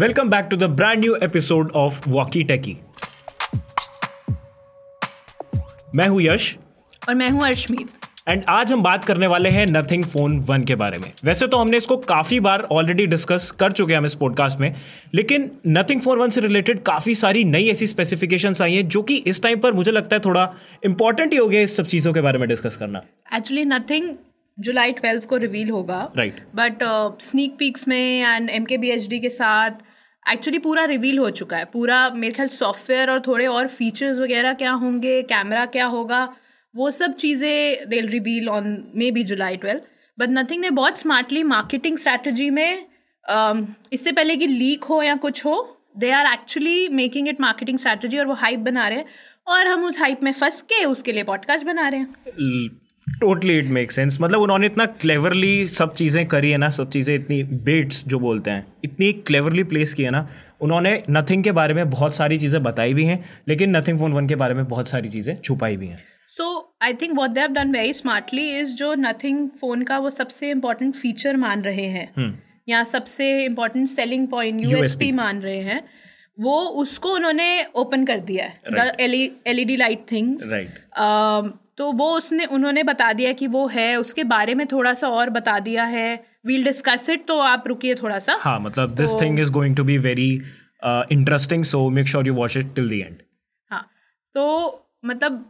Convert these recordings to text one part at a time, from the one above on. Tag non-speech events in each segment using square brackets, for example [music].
Welcome back to the brand new episode of Walkie Techie. मैं हूँ यश। और मैं हूँ अर्शमीत। एंड आज हम बात करने वाले हैं नथिंग फ़ोन वन के बारे में। वैसे तो हमने इसको काफ़ी बार ऑलरेडी डिस्कस कर चुके हैं हम इस पॉडकास्ट में लेकिन नथिंग फ़ोन वन से रिलेटेड काफ़ी सारी नई ऐसी स्पेसिफिकेशंस आई हैं जो कि इस टाइम पर मुझे लगता है थोड़ा इंपॉर्टेंट ही हो गया इस सब चीज़ों के बारे में डिस्कस करना। एक्चुअली नथिंग जुलाई ट्वेल्व को रिवील होगा। राइट बट स्नीक पीक्स में एंड एम के साथ एक्चुअली पूरा रिवील हो चुका है। पूरा मेरे ख्याल सॉफ्टवेयर और थोड़े और फीचर्स वगैरह क्या होंगे कैमरा क्या होगा वो सब चीज़ें they reveal on maybe July twelve but Nothing ने बहुत स्मार्टली मार्केटिंग स्ट्रैटेजी में um, इससे पहले कि लीक हो या कुछ हो they are actually making it marketing strategy और वो हाइप बना रहे हैं। और हम उस हाइप में फंस के उसके लिए पॉडकास्ट बना रहे हैं। टोटली इट मेक सेंस मतलब उन्होंने इतना क्लेवरली सब चीज़ें करी है ना सब चीज़ें इतनी बेट्स जो बोलते हैं इतनी क्लेवरली प्लेस की है ना उन्होंने नथिंग के बारे में बहुत सारी चीज़ें बताई भी हैं लेकिन नथिंग फ़ोन वन के बारे में बहुत सारी चीज़ें छुपाई भी हैं। So I think what they have done very smartly is जो नथिंग फ़ोन का वो सबसे इम्पोर्टेंट फीचर मान रहे हैं। या सबसे इम्पोर्टेंट सेलिंग पॉइंट यूएसपी मान रहे हैं। वो उसको उन्होंने ओपन कर दिया है। The LED light things right तो वो उसने उन्होंने बता दिया कि वो है उसके बारे में थोड़ा सा और बता दिया है। वील डिस्कस इट तो आप रुकिए थोड़ा सा हाँ मतलब this thing is going to be very interesting so make sure you watch it till the end हाँ तो मतलब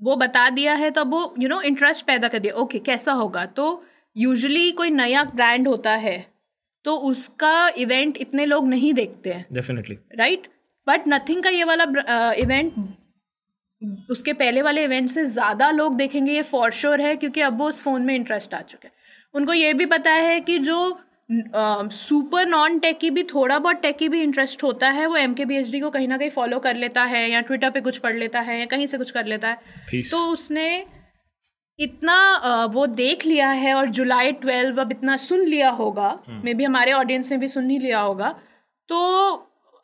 वो बता दिया है तो वो यू नो इंटरेस्ट पैदा कर दिया। ओके कैसा होगा? तो यूजुअली कोई नया ब्रांड होता है तो उसका इवेंट इतने लोग नहीं देखते हैं। डेफिनेटली राइट बट नथिंग का ये वाला इवेंट उसके पहले वाले इवेंट से ज़्यादा लोग देखेंगे ये फॉर श्योर है क्योंकि अब वो उस फ़ोन में इंटरेस्ट आ चुके हैं। उनको ये भी पता है कि जो सुपर नॉन टेकी भी थोड़ा बहुत टेकी भी इंटरेस्ट होता है वो M K B H D को कहीं ना कहीं फॉलो कर लेता है या ट्विटर पे कुछ पढ़ लेता है या कहीं से कुछ कर लेता है। Peace. तो उसने इतना वो देख लिया है और जुलाई ट्वेल्व अब इतना सुन लिया होगा मे बी हमारे ऑडियंस ने भी सुन ही लिया होगा तो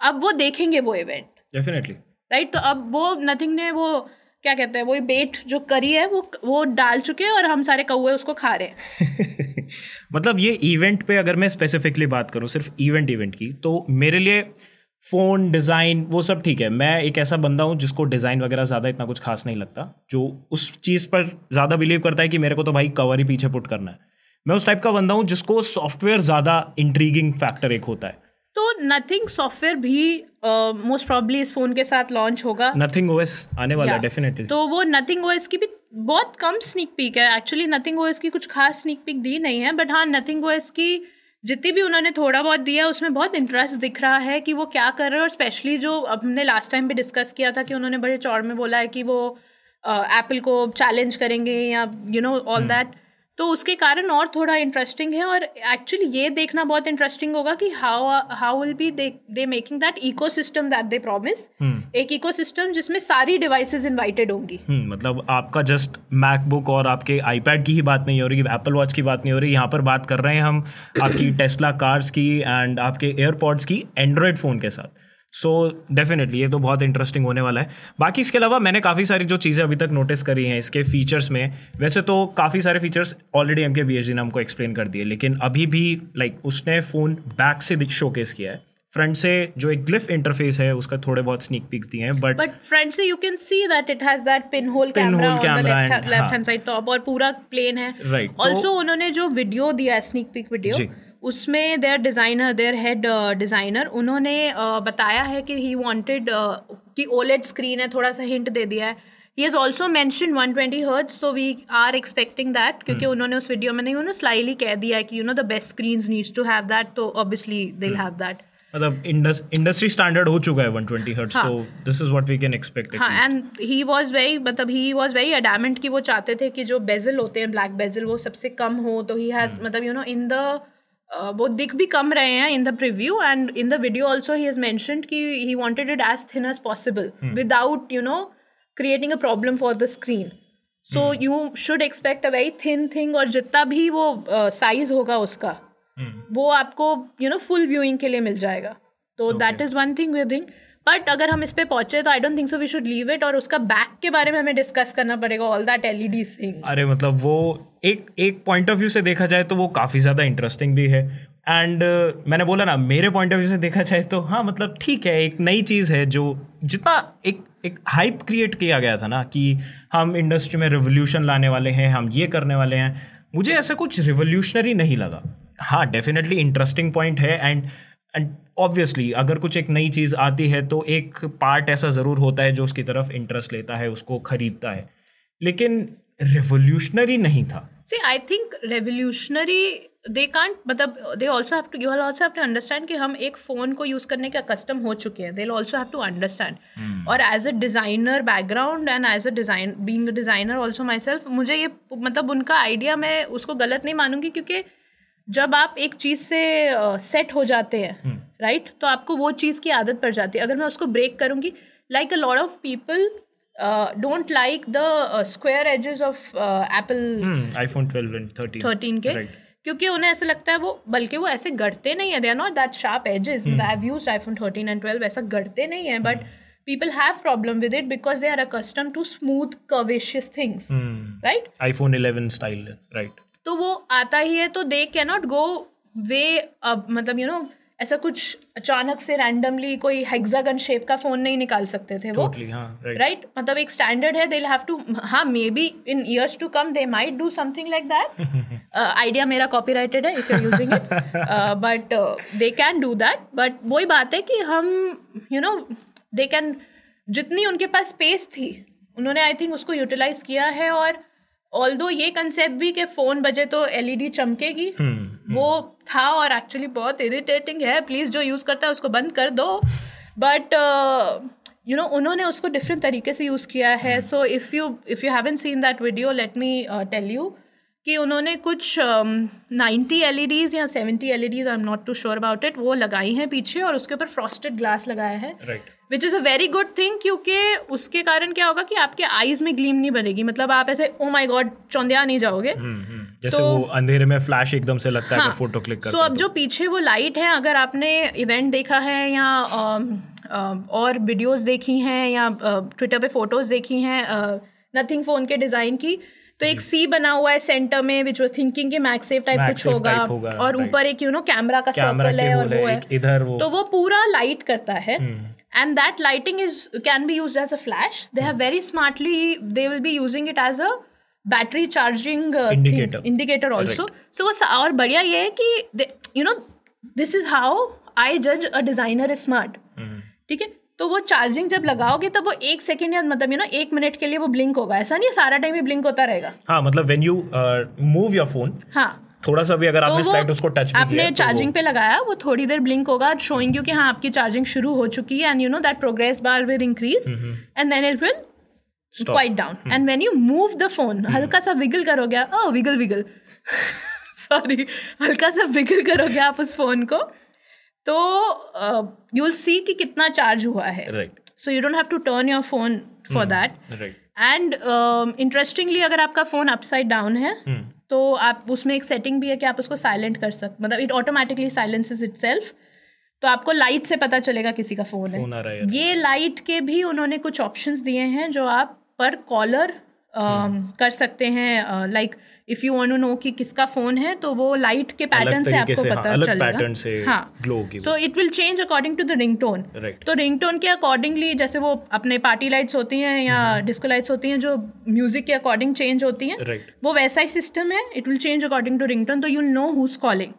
अब वो देखेंगे वो इवेंट डेफिनेटली राइट तो अब वो नथिंग ने वो, क्या कहते हैं, वो बेट जो करी है, वो वो डाल चुके हैं और हम सारे कौए उसको खा रहे हैं। [laughs] मतलब ये इवेंट पे अगर मैं स्पेसिफिकली बात करूँ, सिर्फ़ इवेंट इवेंट की तो मेरे लिए फ़ोन डिज़ाइन वो सब ठीक है। मैं एक ऐसा बंदा हूँ जिसको डिज़ाइन वगैरह ज़्यादा इतना कुछ खास नहीं लगता, जो उस चीज़ पर ज़्यादा बिलीव करता है कि मेरे को तो भाई कवर ही पीछे पुट करना है। मैं उस टाइप का बंदा हूँ जिसको सॉफ्टवेयर ज़्यादा इंट्रीगिंग फैक्टर एक होता है। तो नथिंग सॉफ्टवेयर भी मोस्ट प्रॉब्ली इस फ़ोन के साथ लॉन्च होगा। नथिंग ओएस आने वाला है डेफिनेटली तो वो नथिंग ओएस की भी बहुत कम स्नीक पीक है। एक्चुअली नथिंग ओएस की कुछ खास स्नीक पीक दी नहीं है बट हाँ नथिंग ओएस की जितनी भी उन्होंने थोड़ा बहुत दिया उसमें बहुत इंटरेस्ट दिख रहा है कि वो क्या कर रहे हैं। और स्पेशली जो हमने लास्ट टाइम भी डिस्कस किया था कि उन्होंने बड़े चौड़ में बोला है कि वो एप्पल uh, को चैलेंज करेंगे या यू नो ऑल दैट तो उसके कारण और थोड़ा इंटरेस्टिंग है और एक्चुअली ये देखना बहुत इंटरेस्टिंग होगा कि how how will be they making that ecosystem that they promise एक इको सिस्टम जिसमें सारी डिवाइसेस इन्वाइटेड होंगी। हम्म मतलब आपका जस्ट मैकबुक और आपके आईपैड की ही बात नहीं हो रही एप्पल वॉच की बात नहीं हो रही यहाँ पर बात कर रहे हैं हम आपकी टेस्ला कार्स की एंड आपके एयरपॉड्स की एंड्रॉयड फ़ोन के साथ। सो डेफिनेटली ये तो बहुत इंटरेस्टिंग होने वाला है बाकी इसके अलावा मैंने काफ़ी सारी जो चीज़ें अभी तक नोटिस करी हैं इसके फीचर्स में वैसे तो काफ़ी सारे features already M K B ने हमको एक्सप्लेन कर दिए लेकिन अभी भी लाइक like, उसने फ़ोन बैक से शोकेस किया है फ्रंट से जो एक ग्लिफ इंटरफेस है उसका थोड़े बहुत स्नीक पिक दिए हैं बट बट फ्रंट से you can see that it has that pin hole Pinhole camera on the left. Hand side top और पूरा प्लेन है राइट Right, तो- ऑल्सो उन्होंने जो वीडियो दिया है स्नीक पिक वीडियो जी। उसमें their designer their head designer उन्होंने uh, बताया है कि ही वांटेड कि ओलेड स्क्रीन है थोड़ा सा हिंट दे दिया है। He is also mention 120 hertz so we are expecting that क्योंकि उन्होंने उस वीडियो में नहीं उन्होंने स्लाइली कह दिया है कि you know the best screens needs to have that तो ऑब्वियसली दे हैव दैट मतलब इंडस्ट्री स्टैंडर्ड हो चुका है 120 हर्ट्ज हाँ। तो this is what we can expect हाँ एंड ही वॉज़ वेरी मतलब ही वॉज़ वेरी अडामेंट कि वो चाहते थे कि जो बेजल होते हैं ब्लैक बेजल वो सबसे कम हो तो ही हैज़ मतलब यू नो इन द वो दिख भी कम रहे हैं in the preview and in the video also he is mention कि he wanted it as thin as possible without you know creating a problem for the screen so you should expect a very thin thing और जितना भी वो size uh, होगा उसका hmm. वो आपको you know full viewing के लिए मिल जाएगा. तो that is one thing we think but अगर हम इस पे पहुँचे तो I don't think so we should leave it और उसका बैक के बारे में हमें डिस्कस करना पड़ेगा ऑल दैट एलईडी थिंग अरे मतलब वो एक एक पॉइंट ऑफ़ व्यू से देखा जाए तो वो काफ़ी ज़्यादा इंटरेस्टिंग भी है। एंड uh, मैंने बोला ना मेरे पॉइंट ऑफ़ व्यू से देखा जाए तो हाँ मतलब ठीक है एक नई चीज़ है जो जितना एक एक हाइप क्रिएट किया गया था ना कि हम इंडस्ट्री में रिवोल्यूशन लाने वाले हैं हम ये करने वाले हैं। मुझे ऐसा कुछ रिवोल्यूशनरी नहीं लगा। हाँ डेफिनेटली इंटरेस्टिंग पॉइंट है एंड एंड ऑब्वियसली अगर कुछ एक नई चीज़ आती है तो एक पार्ट ऐसा ज़रूर होता है जो उसकी तरफ़ इंटरेस्ट लेता है उसको खरीदता है। लेकिन रेवोल्यूशनरी नहीं था। See I think revolutionary they can't मतलब they also have to you also have to understand कि हम एक फ़ोन को यूज़ करने के कस्टम हो चुके हैं। They also have to understand और as a designer background and as a design being designer also myself मुझे ये मतलब उनका आइडिया मैं उसको गलत नहीं मानूँगी क्योंकि जब आप एक चीज़ से सेट uh, हो जाते हैं राइट right? तो आपको वो चीज़ की आदत पड़ जाती है अगर मैं उसको ब्रेक करूँगी like a lot of people don't like the square edges of Apple iPhone 12 and 13 13 के right. क्योंकि उन्हें ऐसा लगता है वो बल्कि वो ऐसे गढ़ते नहीं है they are not that sharp edges I have used iPhone 13 and 12 ऐसा गढ़ते नहीं है but people have problem with it because they are accustomed to smooth curvaceous things hmm. right iphone 11 style right तो वो आता ही है तो दे कैनॉट गो वे अब मतलब यू you नो know, ऐसा कुछ अचानक से रैंडमली कोई हेक्सागन शेप का फ़ोन नहीं निकाल सकते थे वो। Totally, हाँ, right. right? मतलब एक स्टैंडर्ड है दे हैव टू हाँ maybe in years to come they might do something like that idea मेरा कॉपीराइटेड है if you using it but they can do that but वही बात है कि हम यू नो दे कैन जितनी उनके पास स्पेस थी उन्होंने आई थिंक उसको यूटिलाइज किया है और ऑल दो ये कंसेप्ट भी कि फ़ोन बजे तो एलईडी चमकेगी हम्म, वो था और एक्चुअली बहुत इरिटेटिंग है। प्लीज़ जो यूज़ करता है उसको बंद कर दो। बट यू नो उन्होंने उसको डिफरेंट तरीके से यूज़ किया है। So if you if you haven't seen that video let me tell you कि उन्होंने कुछ नाइन्टी एल ई डीज या seventy LEDs I am not too sure about it वो लगाई हैं पीछे और उसके ऊपर फ्रॉस्टेड ग्लास लगाया है। Right. Which is a very good thing क्योंकि उसके कारण क्या होगा कि आपके आईज में ग्लीम नहीं बनेगी मतलब आप ऐसे ओ माई गॉड चौंधिया नहीं जाओगे हम्म, हम्म। जैसे तो, वो अंधेरे में फ्लैश एकदम से लगता हाँ, है फ़ोटो क्लिक करते so अब तो. जो पीछे वो लाइट है अगर आपने इवेंट देखा है या आ, आ, और वीडियोस देखी हैं या ट्विटर पे फ़ोटोज़ देखी हैं नथिंग फ़ोन के डिज़ाइन की तो एक सी बना हुआ है सेंटर में विच थिंकिंग के मैक्सेव टाइप कुछ होगा, और ऊपर एक यू नो कैमरा का सर्कल है और वो है इधर वो तो वो पूरा लाइट करता है and that lighting is can be used as a flash they have very smartly they will be using it as a battery charging uh, indicator thing, indicator also Correct. so वो और बढ़िया ये है कि you know this is how I judge a designer is smart ठीक है तो वो चार्जिंग जब लगाओगे तब वो एक सेकंड या मतलब यू नो एक मिनट के लिए वो ब्लिंक होगा। ऐसा नहीं सारा टाइम ही ब्लिंक होता रहेगा। हाँ मतलब when you move your phone हाँ। थोड़ा सा भी अगर तो आपने स्लाइड उसको टच आपने चार्जिंग तो पे लगाया वो थोड़ी देर ब्लिंक होगा शोइंग यू कि हाँ आपकी चार्जिंग शुरू हो चुकी है and you know that progress bar will increase and then it will quiet down and when you move the phone हल्का सा विगल करोगे ओ विगल विगल सॉरी हल्का सा विगल करोगे आप उस फ़ोन को। तो यू विल सी कि कितना चार्ज हुआ है। So you don't have to turn your phone for that and interestingly अगर आपका फ़ोन अपसाइड डाउन है hmm. तो आप उसमें एक सेटिंग भी है कि आप उसको साइलेंट कर सकते मतलब it automatically silences itself तो आपको लाइट से पता चलेगा किसी का फ़ोन है। ये लाइट के भी उन्होंने कुछ ऑप्शंस दिए हैं जो आप पर कॉलर कर सकते हैं like if you want to know कि किसका फ़ोन है तो वो लाइट के पैटर्न से आपको पता हाँ, चलेगा। पैटर्न से हाँ। ग्लो की so it will change according to the ringtone तो रिंग टोन के अकॉर्डिंगली जैसे वो अपने पार्टी लाइट्स होती हैं या डिस्को लाइट्स होती हैं जो म्यूज़िक के अकॉर्डिंग चेंज होती हैं वो वैसा ही सिस्टम है it will change according to ringtone तो यू नो हुज कॉलिंग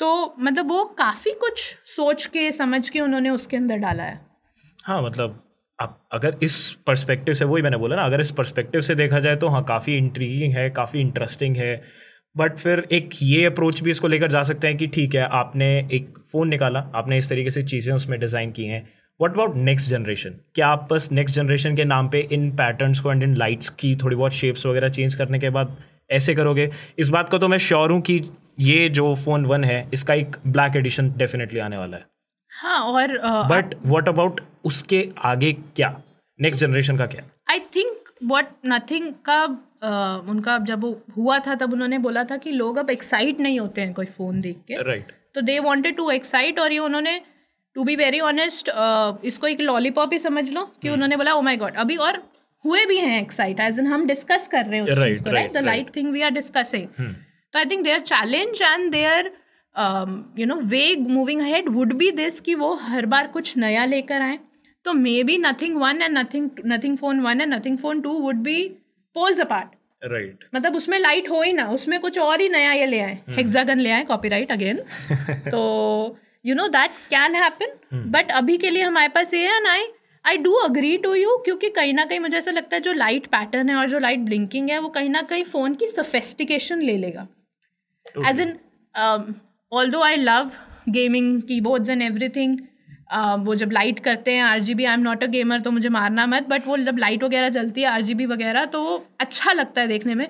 तो मतलब वो काफ़ी कुछ सोच के समझ के उन्होंने उसके अंदर डाला है। हाँ मतलब अब अगर इस पर्सपेक्टिव से, वही मैंने बोला ना, अगर इस पर्सपेक्टिव से देखा जाए तो हाँ काफ़ी इंट्रीगिंग है, काफ़ी इंटरेस्टिंग है। बट फिर एक ये अप्रोच भी इसको लेकर जा सकते हैं कि ठीक है, आपने एक फ़ोन निकाला, आपने इस तरीके से चीज़ें उसमें डिज़ाइन की हैं। वट अबाउट नेक्स्ट जनरेशन क्या आप बस नेक्स्ट जनरेशन के नाम पे इन पैटर्न्स को एंड इन लाइट्स की थोड़ी बहुत शेप्स वगैरह चेंज करने के बाद ऐसे करोगे? इस बात का तो मैं श्योर हूँ कि ये जो फ़ोन वन है, इसका एक ब्लैक एडिशन डेफिनेटली आने वाला है। हाँ और बट वॉट अबाउट उसके आगे क्या? नेक्स्ट जनरेशन का क्या? आई थिंक वट नथिंग का uh, उनका जब वो हुआ था तब उन्होंने बोला था कि लोग अब एक्साइट नहीं होते हैं कोई फ़ोन देख के। Right right. तो दे वॉन्टेड टू एक्साइट और ये उन्होंने टू बी वेरी ऑनेस्ट इसको एक लॉलीपॉप ही समझ लो कि hmm. उन्होंने बोला ओ माई गॉड अभी और हुए भी हैं एक्साइट एज इन हम डिस्कस कर रहे हैं उस चीज़ को right the light thing we are discussing तो I think their challenge and their you know way moving head would be this कि वो हर बार कुछ नया लेकर आए। तो maybe Nothing one and Nothing Nothing phone one and Nothing phone two would be poles apart right मतलब उसमें लाइट हो ही ना उसमें कुछ और ही नया ये ले आए। हेक्सागन ले आए कॉपीराइट अगेन तो you know that can happen but अभी के लिए हमारे पास ये है ना I I do agree to you क्योंकि कहीं ना कहीं मुझे ऐसा लगता है जो लाइट पैटर्न है और जो लाइट ब्लिंकिंग है वो कहीं ना कहीं फ़ोन की सोफेस्टिकेशन ले लेगा। Edge in all though I love gaming keyboards and everything वो जब लाइट करते हैं R G B I am not a gamer तो मुझे मारना मत बट वो जब लाइट वगैरह जलती है आर जी बी वगैरह तो वो अच्छा लगता है देखने में।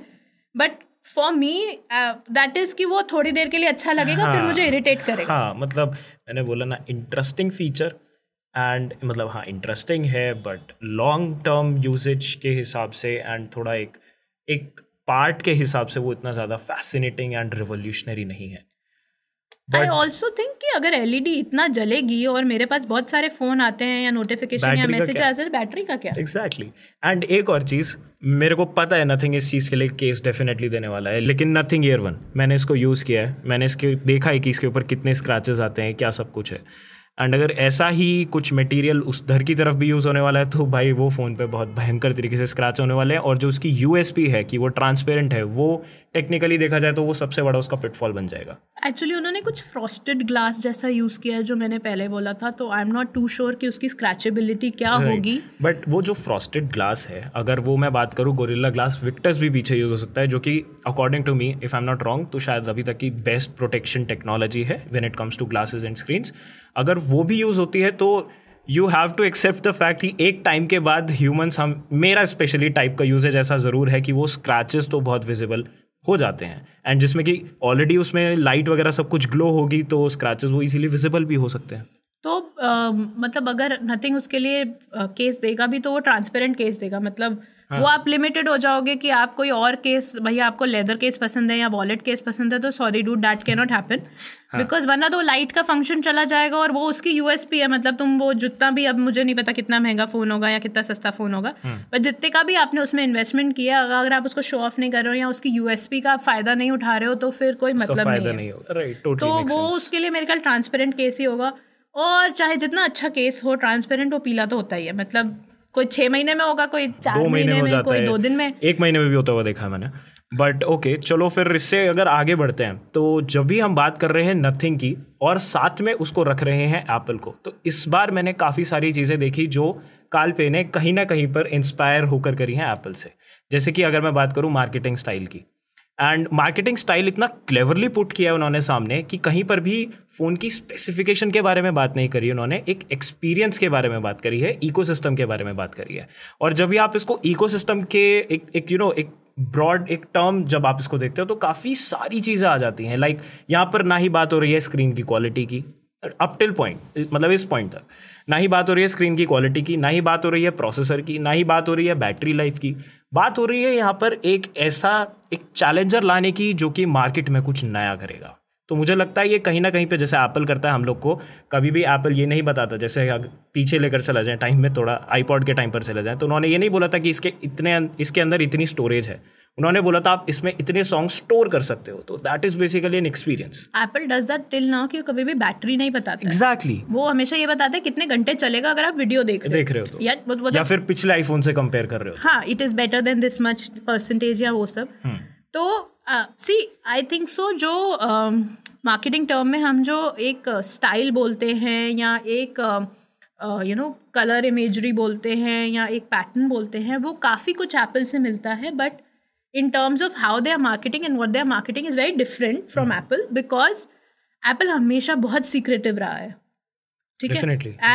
But for me that is कि वो थोड़ी देर के लिए अच्छा लगेगा हाँ, फिर मुझे इरिटेट करेगा। हाँ मतलब मैंने बोला ना इंटरेस्टिंग फीचर एंड मतलब हाँ इंटरेस्टिंग है बट लॉन्ग टर्म यूजेज के हिसाब से एंड थोड़ा एक एक पार्ट के हिसाब से वो इतना ज़्यादा फैसिनेटिंग एंड रिवोल्यूशनरी नहीं है। आई ऑल्सो थिंक कि अगर एलईडी e इतना जलेगी और मेरे पास बहुत सारे फ़ोन आते हैं या नोटिफिकेशन या मैसेज आ जाए बैटरी का क्या? Exactly exactly. एंड एक और चीज़ मेरे को पता है नथिंग इस चीज़ के लिए केस डेफिनेटली देने वाला है लेकिन नथिंग ईयर वन मैंने इसको यूज़ किया है. मैंने इसके देखा है कि इसके ऊपर कितने स्क्रैचेस आते हैं क्या सब कुछ है. एंड अगर ऐसा ही कुछ मटेरियल उस धर की तरफ़ भी यूज़ होने वाला है तो भाई वो फ़ोन पे बहुत भयंकर तरीके से स्क्रैच होने वाले हैं और जो उसकी यूएसपी है कि वो ट्रांसपेरेंट है वो टेक्निकली देखा जाए तो वो सबसे बड़ा उसका पिटफॉल बन जाएगा। एक्चुअली उन्होंने कुछ फ्रॉस्टेड ग्लास जैसा यूज़ किया है जो मैंने पहले बोला था तो I am not too sure कि उसकी स्क्रैचेबिलिटी क्या right. होगी। बट वो जो फ्रॉस्टेड ग्लास है अगर वो मैं बात करूँ गोरिल्ला ग्लास विक्टस भी पीछे यूज़ हो सकता है जो कि according to me if I am not wrong तो शायद अभी तक की बेस्ट प्रोटेक्शन टेक्नोलॉजी है when it comes to glasses and screens अगर वो भी यूज़ होती है तो you have to accept the fact कि एक टाइम के बाद ह्यूमंस हम मेरा स्पेशली टाइप का यूजेज ऐसा ज़रूर है कि वो स्क्रैचेस तो बहुत विजिबल हो जाते हैं। एंड जिसमें कि ऑलरेडी उसमें लाइट वगैरह सब कुछ ग्लो होगी तो स्क्रैचेस वो इजीली विजिबल भी हो सकते हैं। तो आ, मतलब अगर नथिंग उसके लिए केस देगा भी तो वो ट्रांसपेरेंट केस देगा। मतलब हाँ. वो आप लिमिटेड हो जाओगे कि आप कोई और केस भैया आपको लेदर केस पसंद है या वॉलेट केस पसंद है तो सॉरी डू डैट के नॉट हैपन बिकॉज़ वरना तो लाइट का फ़ंक्शन चला जाएगा और वो उसकी यूएसपी है मतलब तुम वो जितना भी अब मुझे नहीं पता कितना महँगा फ़ोन होगा या कितना सस्ता फ़ोन होगा पर हाँ। जितने का भी आपने उसमें इन्वेस्टमेंट किया अगर आप उसको शो ऑफ़ नहीं कर रहे हो या उसकी यूएसपी का फ़ायदा नहीं उठा रहे हो तो फिर कोई मतलब नहीं, नहीं है तो वो उसके लिए मेरे ख्याल ट्रांसपेरेंट केस ही होगा और चाहे जितना अच्छा केस हो ट्रांसपेरेंट वो पीला तो होता ही है मतलब कोई छह महीने में होगा कोई चार दो महीने में कोई दो दिन में? एक महीने में भी होता हुआ देखा मैंने। बट ओके okay, चलो फिर इससे अगर आगे बढ़ते हैं तो जब भी हम बात कर रहे हैं नथिंग की और साथ में उसको रख रहे हैं एप्पल को तो इस बार मैंने काफ़ी सारी चीज़ें देखी जो काल पे ने कहीं ना कहीं पर इंस्पायर होकर करी हैं एप्पल से। जैसे कि अगर मैं बात करूँ मार्केटिंग स्टाइल की एंड मार्केटिंग स्टाइल इतना क्लेवरली पुट किया है उन्होंने सामने कि कहीं पर भी फ़ोन की स्पेसिफिकेशन के बारे में बात नहीं करी उन्होंने, एक एक्सपीरियंस के बारे में बात करी है इकोसिस्टम के बारे में बात करी है। और जब भी आप इसको इकोसिस्टम के एक एक यू नो एक ब्रॉड एक टर्म जब आप इसको देखते हो तो काफ़ी सारी चीज़ें आ जाती हैं। लाइक यहाँ पर ना ही बात हो रही है स्क्रीन की क्वालिटी की। अप टिल पॉइंट मतलब इस पॉइंट तक। ना ही बात हो रही है स्क्रीन की क्वालिटी की, ना ही बात हो रही है प्रोसेसर की, ना ही बात हो रही है बैटरी लाइफ की। बात हो रही है यहाँ पर एक ऐसा, एक चैलेंजर लाने की जो कि मार्केट में कुछ नया करेगा। तो मुझे लगता है ये कहीं ना कहीं पे जैसे एप्पल करता है हम लोग को, कभी भी एप्पल ये नहीं बताता, जैसे पीछे लेकर चला जाए टाइम में थोड़ा आईपॉड के टाइम पर चला जाए तो उन्होंने ये नहीं बोला था कि इसके इतने इसके अंदर इतनी स्टोरेज है। उन्होंने बोला था आप इसमें इतने सॉन्ग स्टोर कर सकते हो। तो that is basically an experience Apple does that till now कि कभी भी बैटरी नहीं बताता एग्जैक्टली exactly. वो हमेशा ये बताता है कितने घंटे चलेगा अगर आप वीडियो देख रहे देख रहे हो तो। या, वो, वो या फिर पिछले आईफोन से कंपेयर कर रहे हो। हाँ it is better than this much percentage या वो सब। हम्म। तो सी आई थिंक सो जो मार्केटिंग uh, टर्म में हम जो एक स्टाइल uh, बोलते हैं या एक यू नो कलर इमेजरी बोलते हैं या एक पैटर्न बोलते हैं वो काफ़ी कुछ एप्पल से मिलता है but in terms of how they are marketing and what they are marketing is very different from mm. Apple because Apple हमेशा बहुत सीक्रेटिव रहा है ठीक है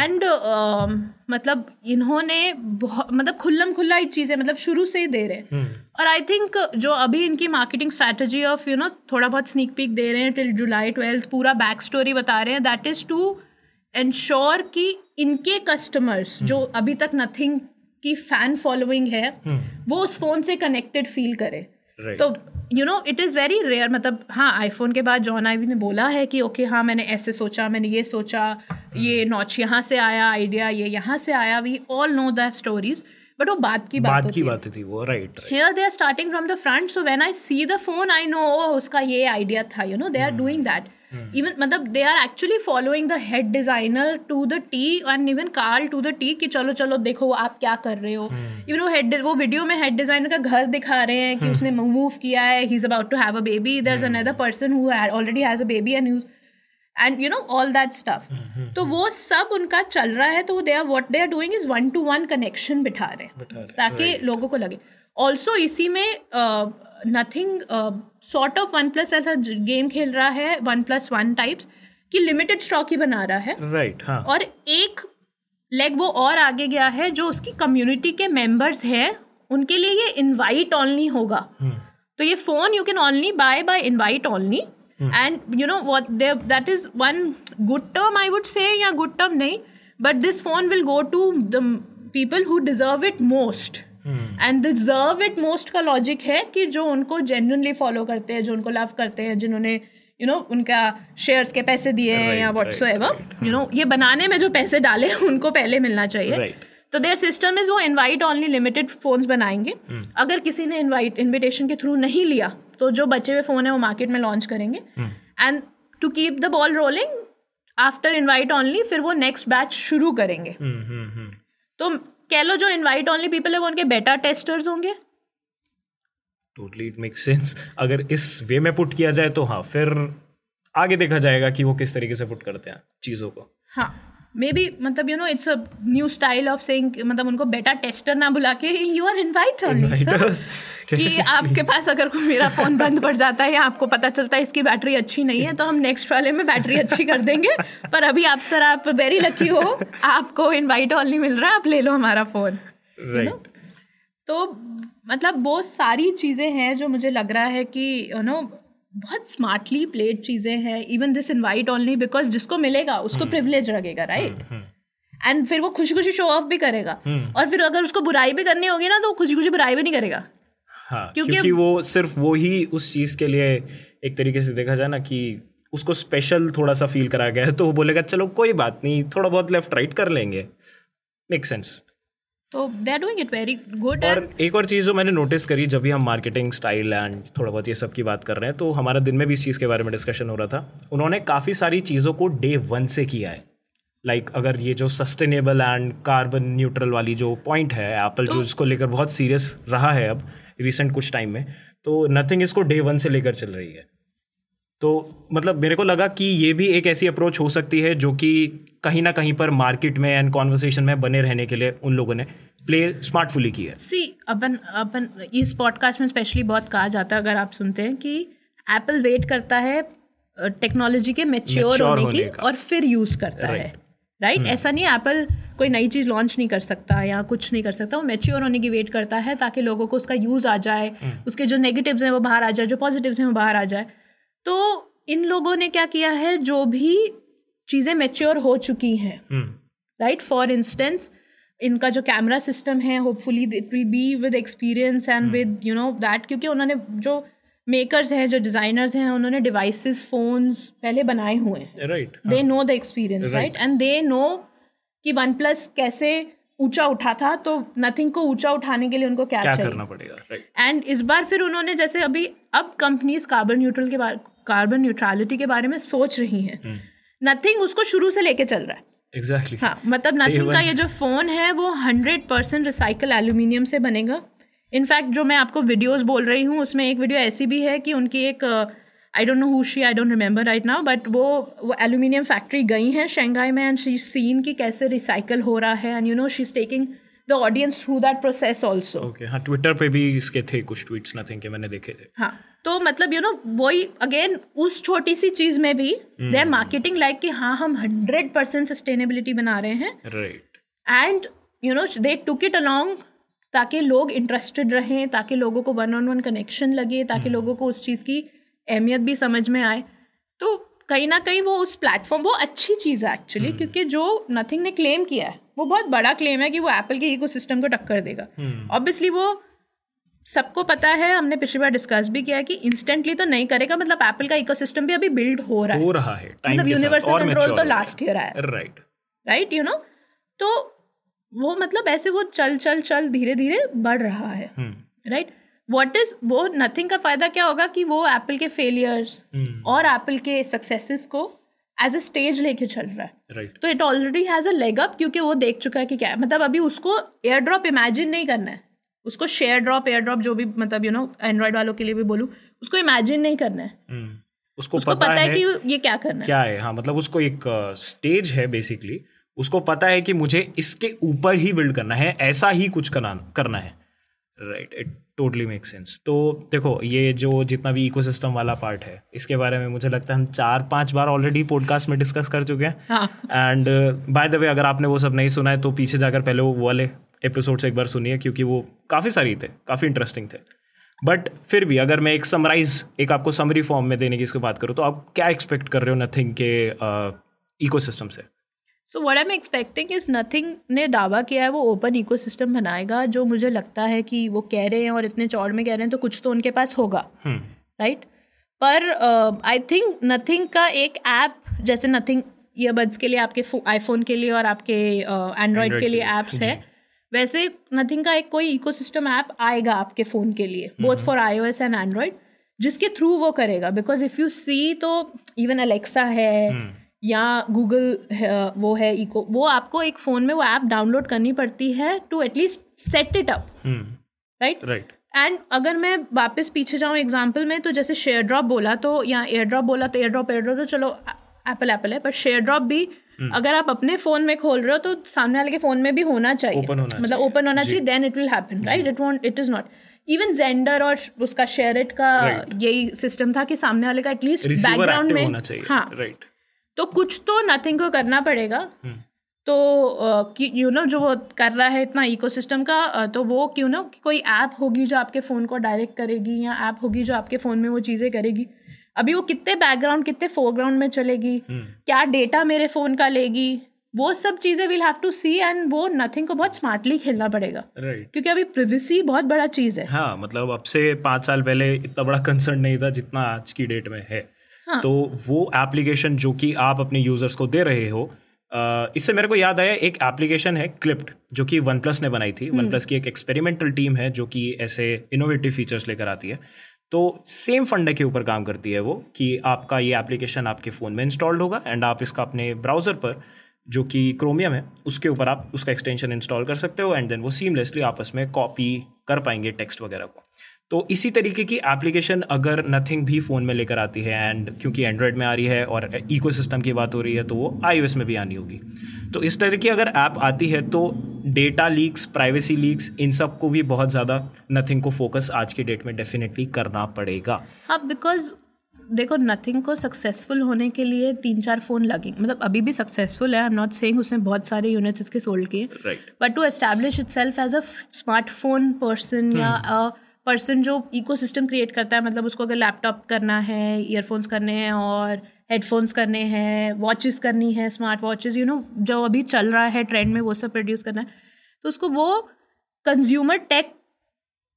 एंड uh, मतलब इन्होंने बहुत मतलब खुल्लम खुल्ला ही चीज़ें मतलब शुरू से ही दे रहे हैं hmm. और आई थिंक जो अभी इनकी marketing strategy of you know थोड़ा बहुत स्नीक पीक दे रहे हैं टिल जुलाई ट्वेल्थ पूरा बैक स्टोरी बता रहे हैं दैट इज़ टू एंश्योर कि इनके कस्टमर्स hmm. जो अभी तक नथिंग की फ़ैन फॉलोइंग है hmm. वो उस फ़ोन से कनेक्टेड फील करे। तो you know it is very rare मतलब हाँ आईफोन के बाद जॉन आईवी ने बोला है कि ओके okay, हाँ मैंने ऐसे सोचा मैंने ये सोचा hmm. ये नॉच यहाँ से आया आइडिया ये यहाँ से आया we all know the stories but वो बात की बात बात की बात थी वो right here they are starting from the front so when I see the phone I know उसका ये आइडिया था you know they are doing that even मतलब they are actually following the head designer to the T and even Carl to the T कि चलो चलो देखो आप क्या कर रहे हो। इवन वो हेड वो वीडियो में हेड डिज़ाइनर का घर दिखा रहे हैं कि उसने मूव किया है he is about to have a baby there is another person who already has a baby and and you know all that stuff तो वो सब उनका चल रहा है तो they are what they are doing is one to one connection बिठा रहे हैं ताकि लोगों को लगे। ऑल्सो इसी में Nothing sort of OnePlus ऐसा गेम खेल रहा है वन प्लस वन टाइप्स कि लिमिटेड स्टॉक ही बना रहा है। राइट हाँ। और एक लेग वो और आगे गया है जो उसकी कम्युनिटी के मेंबर्स हैं उनके लिए ये इनवाइट ओनली होगा। hmm. तो ये phone you can only buy buy invite only and you know what that is one good term I would say या गुड टर्म नहीं but this phone will go to the people who deserve it most and deserve it most का logic है कि जो उनको genuinely follow करते हैं जो उनको लव करते हैं जिन्होंने यू नो उनका शेयर्स के पैसे दिए हैं या व्हाट्स एवर यू नो ये बनाने में जो पैसे डाले हैं उनको पहले मिलना चाहिए। Right. तो देयर सिस्टम इज़ वो इनवाइट ऑनली लिमिटेड फोन्स बनाएँगे। अगर किसी ने इनवाइट इनविटेशन के थ्रू नहीं लिया तो जो बचे हुए फ़ोन है वो मार्केट में लॉन्च करेंगे। And to keep the ball rolling after invite only फिर वो नेक्स्ट बैच शुरू करेंगे। तो कह लो जो इनवाइट ओनली पीपल है वो उनके बेटा टेस्टर्स होंगे। टोटली इट मेक सेंस अगर इस वे में पुट किया जाए तो हाँ फिर आगे देखा जाएगा कि वो किस तरीके से पुट करते हैं चीज़ों को। हाँ। मे बी मतलब you know it's a new style of saying मतलब उनको बेटा टेस्टर ना बुला के यू आर इनवाइट. कि आपके पास अगर कोई मेरा फ़ोन बंद पड़ जाता है या आपको पता चलता है इसकी बैटरी अच्छी नहीं है तो हम नेक्स्ट वाले में बैटरी अच्छी कर देंगे। पर अभी आप सर आप वेरी लकी हो। आपको इनवाइट ओनली मिल रहा आप ले लो हमारा फ़ोन राइट तो मतलब वो सारी चीज़ें हैं जो मुझे लग रहा है कि यू नो बहुत स्मार्टली प्लेड चीज़ें हैं even this invite only because जिसको मिलेगा उसको प्रिविलेज लगेगा राइट एंड फिर वो खुशी खुशी शो ऑफ़ भी करेगा। और फिर अगर उसको बुराई भी करनी होगी ना तो खुशी खुशी बुराई भी नहीं करेगा। हाँ क्योंकि- क्योंकि वो सिर्फ़ वो ही उस चीज़ के लिए एक तरीके से देखा जाए ना कि उसको स्पेशल थोड़ा सा फील करा गया है तो वो बोलेगा चलो कोई बात नहीं थोड़ा बहुत लेफ़्ट राइट कर लेंगे। मेक सेंस तो they are doing it very good और एक और चीज़ जो मैंने नोटिस करी जब भी हम मार्केटिंग स्टाइल एंड थोड़ा बहुत ये सब की बात कर रहे हैं तो हमारा दिन में भी इस चीज़ के बारे में डिस्कशन हो रहा था। उन्होंने काफ़ी सारी चीज़ों को डे वन से किया है। लाइक like, अगर ये जो सस्टेनेबल एंड कार्बन न्यूट्रल वाली जो पॉइंट है एप्पल तो, जो इसको लेकर बहुत सीरियस रहा है अब रिसेंट कुछ टाइम में तो नथिंग इसको डे वन से लेकर चल रही है। तो मतलब मेरे को लगा कि ये भी एक ऐसी अप्रोच हो सकती है जो कि कहीं ना कहीं पर मार्केट में एंड कॉन्वर्सेशन में बने रहने के लिए उन लोगों ने प्ले स्मार्टफुली की है। सी अपन अपन इस पॉडकास्ट में स्पेशली बहुत कहा जाता है अगर आप सुनते हैं कि एप्पल वेट करता है टेक्नोलॉजी के मेच्योर होने होने की। और फिर यूज़ करता है। Right right? ऐसा नहीं एप्पल कोई नई चीज़ लॉन्च नहीं कर सकता या कुछ नहीं कर सकता वो मेच्योर होने की वेट करता है ताकि लोगों को उसका यूज़ आ जाए उसके जो नेगेटिव्स हैं वो बाहर आ जाए जो पॉजिटिव्स हैं वो बाहर आ जाए। तो इन लोगों ने क्या किया है? जो भी चीज़ें मेच्योर हो चुकी हैं राइट फॉर इंस्टेंस इनका जो कैमरा सिस्टम है hopefully it will be with experience and with you know that क्योंकि उन्होंने जो मेकर्स हैं जो डिजाइनर्स हैं उन्होंने डिवाइसेस फोन्स पहले बनाए हुए हैं। Right they know the experience right and they know कि वन प्लस कैसे ऊँचा उठा था तो नथिंग को ऊँचा उठाने के लिए उनको क्या, क्या चाहिए? करना पड़ेगा एंड इस बार फिर उन्होंने जैसे अभी अब कंपनीज़ कार्बन न्यूट्रल के बारे कार्बन न्यूट्रलिटी के बारे में सोच रही हैं। नथिंग उसको शुरू से लेके चल रहा है। Exactly exactly. हाँ मतलब नथिंग का ये जो फ़ोन है वो हंड्रेड परसेंट रिसाइकल एल्यूमिनियम से बनेगा। इनफैक्ट जो मैं आपको वीडियोस बोल रही हूँ उसमें एक वीडियो ऐसी भी है कि उनकी एक I don't know who she I don't remember right now but वो वो एल्यूमिनियम फैक्ट्री गई हैं शंघाई में एंड शी सीन कि कैसे रिसाइकल हो रहा है। And you know she is taking the audience through that process also okay हाँ ट्विटर पे भी इसके थे कुछ ट्वीट्स नथिंग के मैंने देखे थे। हाँ तो मतलब यू नो वही अगेन उस छोटी सी चीज़ में भी दे मार्केटिंग लाइक कि हाँ हम हंड्रेड परसेंट सस्टेनेबिलिटी बना रहे हैं। Right and you know they took it along ताकि लोग इंटरेस्टेड रहें ताकि लोगों को वन ऑन वन कनेक्शन लगे ताकि लोगों को उस चीज़ की अहमियत भी समझ में आए। तो कहीं ना कहीं वो उस प्लेटफॉर्म वो अच्छी चीज़ है एक्चुअली क्योंकि जो नथिंग ने क्लेम किया है वो बहुत बड़ा क्लेम है कि वो एप्पल के इको सिस्टम को टक्कर देगा। ऑब्वियसली वो सबको पता है हमने पिछली बार डिस्कस भी किया है कि इंस्टेंटली तो नहीं करेगा मतलब एप्पल का इकोसिस्टम भी अभी बिल्ड हो रहा है। हो रहा है मतलब यूनिवर्सल कंट्रोल तो लास्ट ईयर आया। राइट राइट यू नो तो वो मतलब ऐसे वो चल चल चल धीरे धीरे बढ़ रहा है। राइट व्हाट इज़ वो नथिंग का फ़ायदा क्या होगा कि वो एप्पल के फेलियर्स हम्म। और एप्पल के सक्सेसेस को एज अ स्टेज लेके चल रहा है। राइट तो it already has a leg up क्योंकि वो देख चुका है कि क्या है। मतलब अभी उसको एयर ड्रॉप इमेजिन नहीं करना है। उसको शेयर ड्रॉप एयर ड्रॉप जो भी मतलब यू नो एंड्रॉइड वालों के लिए भी बोलूँ उसको इमेजिन नहीं करना है। हम्म। उसको उसको पता, पता है है कि ये क्या करना है। क्या है हाँ मतलब उसको एक स्टेज है बेसिकली उसको पता है कि मुझे इसके ऊपर ही बिल्ड करना है ऐसा ही कुछ करना करना है। Right it totally make sense तो देखो ये जो जितना भी इकोसिस्टम वाला पार्ट है इसके बारे में मुझे लगता है हम चार पाँच बार ऑलरेडी पॉडकास्ट में डिस्कस कर चुके हैं। एंड बाय द वे अगर आपने वो सब नहीं सुना है तो पीछे जाकर पहले वो वाले एपिसोड से एक बार सुनिए क्योंकि वो काफ़ी सारी थे काफ़ी इंटरेस्टिंग थे। बट फिर भी अगर मैं एक समराइज एक आपको समरी फॉर्म में देने की इसकी बात करूँ तो आप क्या एक्सपेक्ट कर रहे हो नथिंग के इको इकोसिस्टम से? So what I am expecting is Nothing ने दावा किया है वो ओपन इकोसिस्टम बनाएगा जो मुझे लगता है कि वो कह रहे हैं और इतने चौड़ में कह रहे हैं तो कुछ तो उनके पास होगा। हम्म। राइट पर आई थिंक नथिंग का एक ऐप जैसे नथिंग ईयरबड्स के लिए आपके आईफोन के लिए और आपके एंड्रॉयड uh, के लिए ऐप्स है। वैसे नथिंग का एक कोई इकोसिस्टम ऐप आएगा आपके फ़ोन के लिए both for iOS and Android जिसके थ्रू वो करेगा। बिकॉज़ इफ़ यू सी तो इवन अलेक्सा है या गूगल वो है इको वो आपको एक फ़ोन में वो ऐप डाउनलोड करनी पड़ती है to at least set it up right right and अगर मैं वापस पीछे जाऊँ एग्ज़ाम्पल में तो जैसे शेयर ड्रॉप बोला तो या एयर ड्रॉप बोला तो एयर ड्रॉप एयर ड्रॉप तो चलो एप्पल एप्पल है पर शेयर ड्रॉप भी hmm. अगर आप अपने फ़ोन में खोल रहे हो तो सामने वाले के फ़ोन में भी होना चाहिए। मतलब ओपन होना चाहिए then it will happen right it won't it is not even gender और उसका शेयर इट का यही सिस्टम था कि सामने वाले का एटलीस्ट बैकग्राउंड में होना चाहिए। हाँ। राइट तो कुछ तो नथिंग को करना पड़ेगा। हम्म। तो यू नो जो वो कर रहा है इतना इकोसिस्टम का तो वो क्यों ना कोई ऐप होगी जो आपके फ़ोन को डायरेक्ट करेगी या ऐप होगी जो आपके फ़ोन में वो चीज़ें करेगी। अभी वो कितने बैकग्राउंड कितने फोरग्राउंड में चलेगी हम्म। क्या डेटा मेरे फ़ोन का लेगी वो सब चीज़ें will have to see and वो नथिंग को बहुत स्मार्टली खेलना पड़ेगा। राइट क्योंकि अभी प्रिवेसी बहुत बड़ा चीज़ है। हाँ मतलब अब से पाँच साल पहले इतना बड़ा कंसर्न नहीं था जितना आज की डेट में है। हाँ। तो वो एप्लीकेशन जो कि आप अपने यूज़र्स को दे रहे हो इससे मेरे को याद आया एक एप्लीकेशन है क्लिप्ट जो कि वन प्लस ने बनाई थी। वन प्लस की एक एक्सपेरिमेंटल टीम है जो कि ऐसे इनोवेटिव फीचर्स लेकर आती है। तो सेम फंडे के ऊपर काम करती है वो कि आपका ये एप्लीकेशन आपके फ़ोन में इंस्टॉल्ड होगा एंड आप इसका अपने ब्राउज़र पर जो कि क्रोमियम है उसके ऊपर आप उसका एक्सटेंशन इंस्टॉल कर सकते हो एंड देन वो सीमलेसली आपस में कॉपी कर पाएँगे टेक्स्ट वगैरह को। तो इसी तरीके की एप्लीकेशन अगर नथिंग भी फ़ोन में लेकर आती है एंड क्योंकि एंड्रॉयड में आ रही है और इकोसिस्टम की बात हो रही है तो वो आईओएस में भी आनी होगी। तो इस तरह की अगर ऐप आती है तो डेटा लीक्स प्राइवेसी लीक्स इन सबको भी बहुत ज़्यादा नथिंग को फोकस आज की डेट में डेफिनेटली करना पड़ेगा। हाँ बिकॉज़ देखो नथिंग को सक्सेसफुल होने के लिए तीन चार फ़ोन लगेंगे मतलब अभी भी सक्सेसफुल है आई एम नॉट सेइंग उसने बहुत सारे यूनिट्स इसके सोल्ड किए but to establish itself as a smartphone person या अ पर्सन जो इकोसिस्टम क्रिएट करता है मतलब उसको अगर लैपटॉप करना है ईयरफोन्स करने हैं और हेडफोन्स करने हैं वॉचेस करनी है स्मार्ट वॉचेस यू नो जो अभी चल रहा है ट्रेंड में वो सब प्रोड्यूस करना है तो उसको वो कंज्यूमर टेक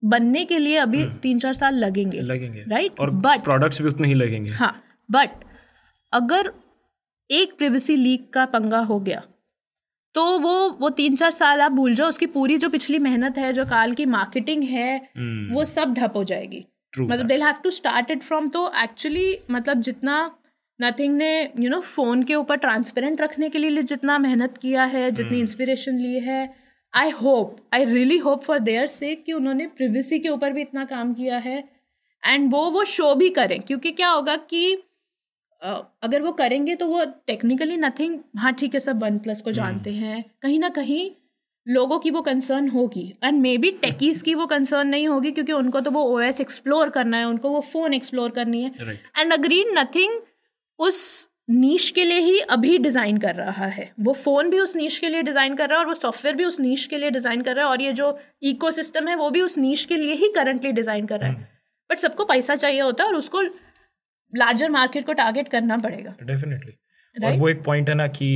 बनने के लिए अभी तीन चार साल लगेंगे लगेंगे। राइट और बट प्रोडक्ट्स भी उतने ही लगेंगे। हाँ बट अगर एक प्रिवेसी लीक का पंगा हो गया तो वो वो तीन चार साल आप भूल जाओ उसकी पूरी जो पिछली मेहनत है जो काल की मार्केटिंग है हम्म, वो सब ढप हो जाएगी। True मतलब they have to start it from तो एक्चुअली मतलब जितना नथिंग ने यू नो फ़ोन के ऊपर ट्रांसपेरेंट रखने के लिए जितना मेहनत किया है जितनी इंस्पिरेशन ली है I hope I really hope for their से कि उन्होंने प्रिवेसी के ऊपर भी इतना काम किया है। एंड वो वो शो भी करें क्योंकि क्या होगा कि अगर वो करेंगे तो वो टेक्निकली नथिंग हाँ ठीक है सब वन प्लस को जानते हैं। कहीं ना कहीं लोगों की वो कंसर्न होगी। एंड मे बी टेकीज की वो कंसर्न नहीं होगी क्योंकि उनको तो वो ओ एस एक्सप्लोर करना है उनको वो फ़ोन एक्सप्लोर करनी है। एंड अग्रीड नथिंग उस नीश के लिए ही अभी डिज़ाइन कर रहा है। वो फ़ोन भी उस नीश के लिए डिज़ाइन कर रहा है और वो सॉफ्टवेयर भी उस नीश के लिए डिज़ाइन कर रहा है। और ये जो इकोसिस्टम है वो भी उस नीश के लिए ही करंटली डिज़ाइन कर रहा है। बट सबको पैसा चाहिए होता है और उसको लार्जर मार्केट को टारगेट करना पड़ेगा। Definitely right? और वो एक पॉइंट है ना कि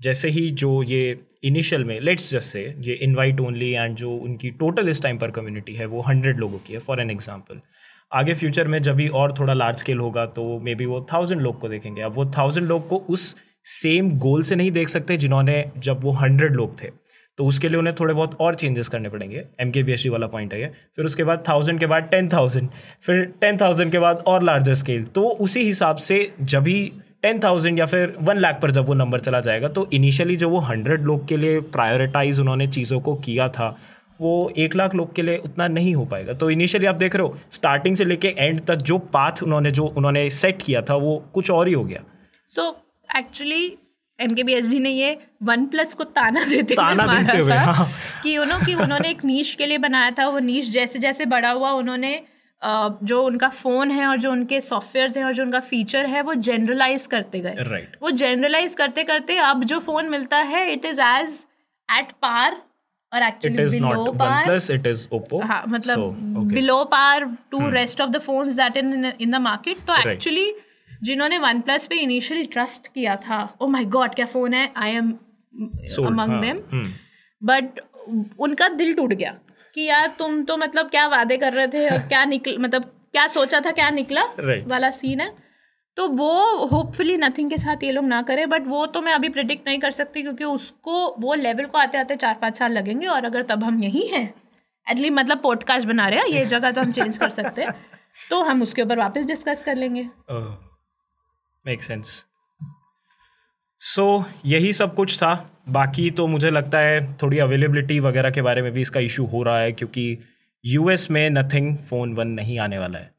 जैसे ही जो ये इनिशियल में लेट्स जस्ट से ये इनवाइट ओनली एंड जो उनकी टोटल इस टाइम पर कम्युनिटी है वो हंड्रेड लोगों की है फॉर एन एग्जांपल आगे फ्यूचर में जब भी और थोड़ा लार्ज स्केल होगा तो मे बी वो थाउज़ेंड लोग को देखेंगे। अब वो थाउज़ेंड लोग को उस सेम गोल से नहीं देख सकते जिन्होंने जब वो हंड्रेड लोग थे। तो उसके लिए उन्हें थोड़े बहुत और चेंजेस करने पड़ेंगे। M K B S C वाला पॉइंट है ये। फिर उसके बाद थाउज़ेंड के बाद टेन थाउज़ेंड फिर टेन थाउज़ेंड के बाद और लार्जर स्केल तो उसी हिसाब से जब भी टेन थाउज़ेंड या फिर वन लाख पर जब वो नंबर चला जाएगा तो इनिशियली जो वो हंड्रेड लोग के लिए प्रायोरिटाइज उन्होंने चीज़ों को किया था, वो एक लाख लोग के लिए उतना नहीं हो पाएगा। तो इनिशियली आप देख रहे हो स्टार्टिंग से लेके एंड तक जो पाथ उन्होंने, जो उन्होंने सेट किया था, वो कुछ और ही हो गया। So actually M K B H D ने ये वन प्लस को ताना देते ताना हुए देते हुए, था हाँ। कि उन्हों कि उन्होंने एक नीश के लिए बनाया था वो नीच जैसे जैसे बड़ा हुआ उन्होंने जो उनका फ़ोन है और जो उनके सॉफ्टवेयर हैं और जो उनका फीचर है वो जनरलाइज करते गए। राइट वो जनरलाइज करते करते अब जो फ़ोन मिलता है it is as at par और actually below par plus it is Oppo हाँ मतलब below par to rest of the phones that in in the market तो एक्चुअली Right. जिन्होंने वन प्लस पे इनिशियली ट्रस्ट किया था। ओ माय गॉड क्या phone है? I am among them. But उनका दिल टूट गया कि यार तुम तो मतलब क्या वादे कर रहे थे और क्या निकल मतलब क्या सोचा था क्या निकला Right. वाला सीन है। तो वो होपफुली नथिंग के साथ ये लोग ना करें बट वो तो मैं अभी प्रिडिक्ट नहीं कर सकती क्योंकि उसको वो लेवल को आते आते चार पाँच साल लगेंगे और अगर तब हम यही हैं एटलीस्ट मतलब पॉडकास्ट बना रहे हैं ये जगह तो हम चेंज कर सकते हैं। [laughs] तो हम उसके ऊपर वापस डिस्कस कर लेंगे। मेक सेंस सो यही सब कुछ था। बाकी तो मुझे लगता है थोड़ी अवेलेबिलिटी वगैरह के बारे में भी इसका इशू हो रहा है, क्योंकि यूएस में नथिंग फ़ोन वन नहीं आने वाला है।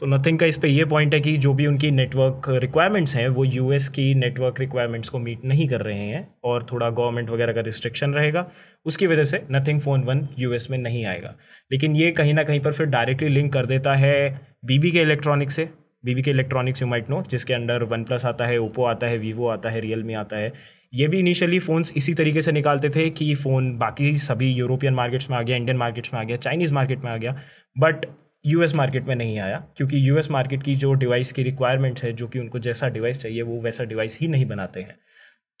तो नथिंग का इस पे ये पॉइंट है कि जो भी उनकी नेटवर्क रिक्वायरमेंट्स हैं, वो यूएस की नेटवर्क रिक्वायरमेंट्स को मीट नहीं कर रहे हैं और थोड़ा गवर्नमेंट वगैरह का रिस्ट्रिक्शन रहेगा। उसकी वजह से नथिंग फ़ोन वन यूएस में नहीं आएगा। लेकिन ये कहीं ना कहीं पर फिर डायरेक्टली लिंक कर देता है बीबी के इलेक्ट्रॉनिक से। B B K electronics you might know जिसके अंडर वन प्लस आता है ओप्पो आता है वीवो आता है रियलमी आता है। ये भी इनिशियली फ़ोन्स इसी तरीके से निकालते थे कि फ़ोन बाकी सभी यूरोपियन मार्केट्स में आ गया इंडियन मार्केट्स में आ गया चाइनीज़ मार्केट में आ गया बट यूएस मार्केट में नहीं आया, क्योंकि यूएस मार्केट की जो डिवाइस की रिक्वायरमेंट्स है, जो कि उनको जैसा डिवाइस चाहिए, वो वैसा डिवाइस ही नहीं बनाते हैं।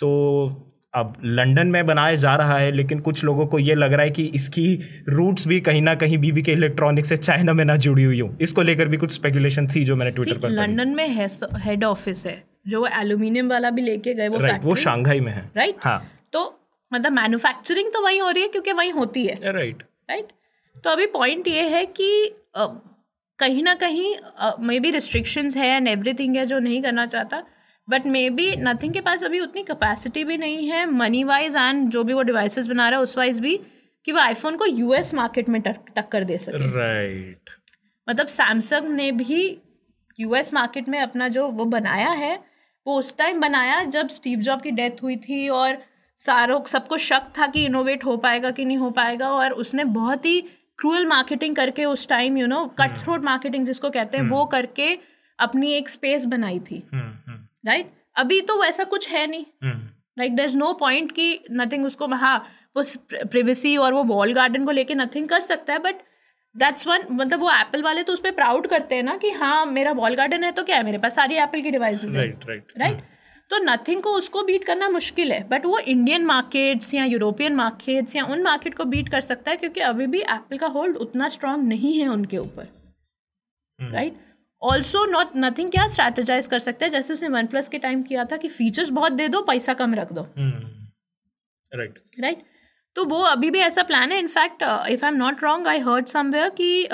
तो अब लंदन में बनाया जा रहा है लेकिन कुछ लोगों को ये लग रहा है कि इसकी रूट्स भी कहीं ना कहीं बीबी के इलेक्ट्रॉनिक से चाइना में ना जुड़ी हुई हो। इसको लेकर भी कुछ स्पेकुलेशन थी जो मैंने ट्विटर पर लंदन में हेड ऑफ़िस है जो वो एल्यूमिनियम वाला भी लेके गए वो राइट वो शंघाई में है। राइट हाँ। तो मतलब मैन्युफैक्चरिंग तो वहीं हो रही है क्योंकि वहीं होती है। राइट राइट तो अभी पॉइंट ये है कि कहीं ना कहीं मे बी रिस्ट्रिक्शंस है एंड एवरीथिंग है जो नहीं करना चाहता बट मे बी नथिंग के पास अभी उतनी कैपेसिटी भी नहीं है मनी वाइज एंड जो भी वो डिवाइसेस बना रहा है उस वाइज भी कि वो आईफोन को यूएस मार्केट में टक्कर दे सके। राइट मतलब सैमसंग ने भी यूएस मार्केट में अपना जो वो बनाया है वो उस टाइम बनाया जब स्टीव जॉब की डेथ हुई थी और सारों सबको शक था कि इनोवेट हो पाएगा कि नहीं हो पाएगा और उसने बहुत ही क्रूअल मार्केटिंग करके उस time you know cut throat marketing जिसको कहते हैं वो करके अपनी एक स्पेस बनाई थी। राइट अभी तो वैसा कुछ है नहीं। Like there is no point कि नथिंग उसको हाँ वो प्रिवेसी और वो वॉल गार्डन को लेके नथिंग कर सकता है बट दैट्स वन मतलब वो एप्पल वाले तो उस पर प्राउड करते हैं ना कि हाँ मेरा वॉल गार्डन है तो क्या है? मेरे पास सारी एप्पल की डिवाइसेस हैं। राइट राइट राइट तो नथिंग को उसको बीट करना मुश्किल है बट वो इंडियन मार्केट्स या यूरोपियन मार्केट्स या उन मार्केट को बीट कर सकता है क्योंकि अभी भी एप्पल का होल्ड उतना स्ट्रांग नहीं है उनके ऊपर। राइट ऑल्सो नॉट नथिंग क्या स्ट्रेटेजाइज कर सकते हैं? जैसे उसने वन प्लस के टाइम किया था कि फीचर्स बहुत दे दो पैसा कम रख दो। राइट राइट तो वो अभी भी ऐसा प्लान है। In fact if I am not wrong I heard somewhere कि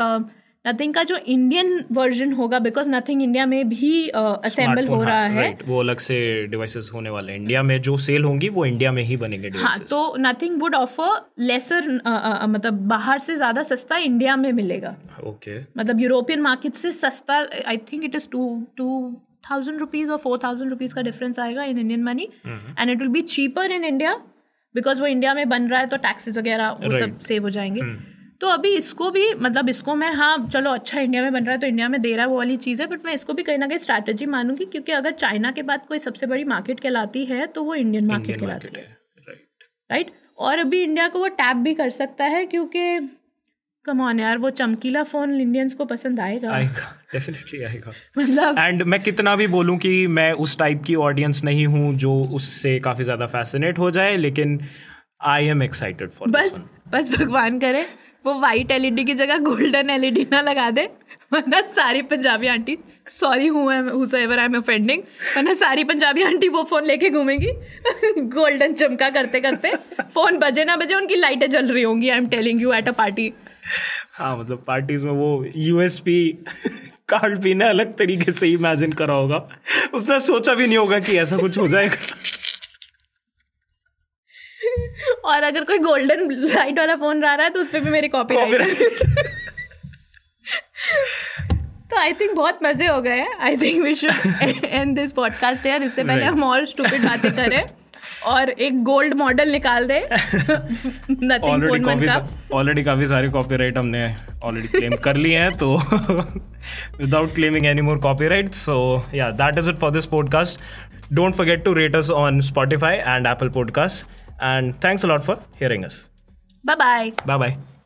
नथिंग का जो इंडियन वर्जन होगा बिकॉज़ नथिंग इंडिया में भी असेंबल uh, हो रहा है राइट वो अलग से डिवाइसेस होने वाले हैं। इंडिया में जो सेल होंगी वो इंडिया में ही बनेंगे हाँ तो नथिंग वुड ऑफ़र लेसर मतलब बाहर से ज़्यादा सस्ता इंडिया में मिलेगा। Okay okay. मतलब यूरोपियन मार्केट से सस्ता I think it is two two thousand rupees और फोर थाउज़ेंड रुपीज़ का डिफरेंस आएगा in Indian money and it will be cheaper in India because वो इंडिया में बन रहा है तो टैक्सेस वगैरह वो right. सब सेव हो जाएँगे। तो अभी इसको भी मतलब इसको मैं हाँ चलो अच्छा इंडिया में बन रहा है तो इंडिया में दे रहा है वो वाली चीज़ है बट मैं इसको भी कहीं ना कहीं स्ट्रैटेजी मानूँगी क्योंकि अगर चाइना के बाद कोई सबसे बड़ी मार्केट कहलाती है तो वो इंडियन मार्केट कहलाती है। राइट और अभी इंडिया को वो टैप भी कर सकता है क्योंकि कम ऑन यार वो चमकीला फ़ोन इंडियंस को पसंद आएगा। आएगा डेफिनेटली आएगा। [laughs] मतलब एंड मैं कितना भी बोलूँ कि मैं उस टाइप की ऑडियंस नहीं हूँ जो उससे काफ़ी ज़्यादा फैसिनेट हो जाए लेकिन आई एम एक्साइटेड फॉर बस बस भगवान करे। वो वाइट एलईडी की जगह गोल्डन एलईडी ना लगा दे, वरना सारी पंजाबी आंटी सॉरी हूँ हुसोएवर आई एम ऑफेंडिंग वरना सारी पंजाबी आंटी वो फ़ोन लेके घूमेंगी। गोल्डन चमका करते करते फ़ोन बजे ना बजे उनकी लाइटें जल रही होंगी I am telling you at a party हाँ मतलब पार्टीज़ में वो यूएसपी कार्ड पीने अलग तरीके से इमेजिन करा होगा। उसने सोचा भी नहीं होगा कि ऐसा कुछ हो जाएगा। और अगर कोई गोल्डन लाइट वाला फ़ोन रहा है तो उस पर भी मेरी कॉपी [laughs] तो आई थिंक बहुत मज़े हो गए। हैं I think we should end this podcast यार इससे पहले हम और स्टूपिड बातें करें और एक गोल्ड मॉडल निकाल दे। ऑलरेडी ऑलरेडी काफ़ी सारे कॉपीराइट हमने ऑलरेडी क्लेम कर लिए हैं तो without claiming any more copyright so yeah that is it for this podcast don't forget to rate us on Spotify and Apple podcast and thanks a lot for hearing us. Bye bye bye bye